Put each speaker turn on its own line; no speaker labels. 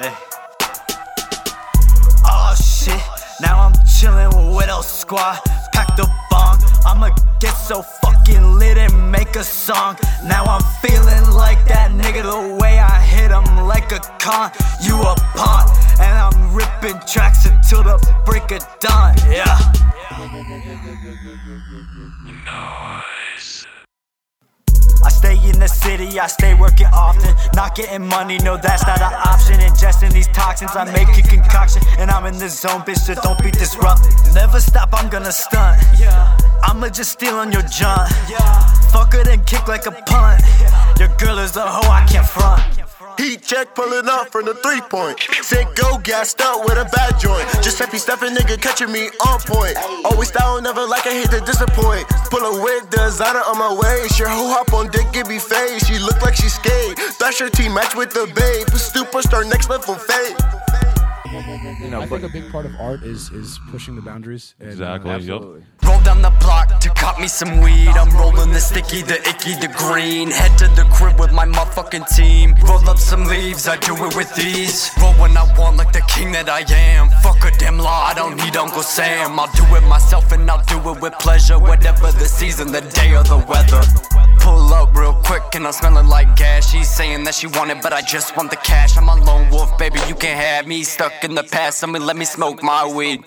Hey. Oh shit, now I'm chillin' with Widow Squad. Pack the bong, I'ma get so fucking lit and make a song. Now I'm feeling like that nigga the way I hit him like a con. You a pawn, and I'm ripping tracks until the break of dawn, yeah. No the city, I stay working often. Not getting money, no, that's not an option. Ingesting these toxins, I make a concoction. And I'm in the zone, bitch, so don't be disrupted. Never stop, I'm gonna stunt. I'ma just steal on your junk. Fuck it and kick like a punt. Your girl is a hoe, I can't front.
Heat check pulling up from the three point. Said go gassed up with a bad joint. Just happy stuffing nigga catching me on point. Always style, never like I hate to disappoint. Pull a wig, designer on my waist. Your hoe hop on dick, give me face. She look like she skate. Thrasher team match with the babe. Superstar next level fade.
You know, I think a big part of art is is pushing the boundaries. And, uh,
Exactly. Yep.
Down the block to cop me some weed. I'm rolling the sticky, the icky, the green. Head to the crib with my motherfucking team. Roll up some leaves, I do it with these. Roll when I want, like the king that I am. Fuck a damn law, I don't need Uncle Sam. I'll do it myself and I'll do it with pleasure. Whatever the season, the day, or the weather. Pull up real quick and I'm smelling like gas. She's saying that she want it, but I just want the cash. I'm a lone wolf, baby. You can't have me stuck in the past. Somebody let me smoke my weed.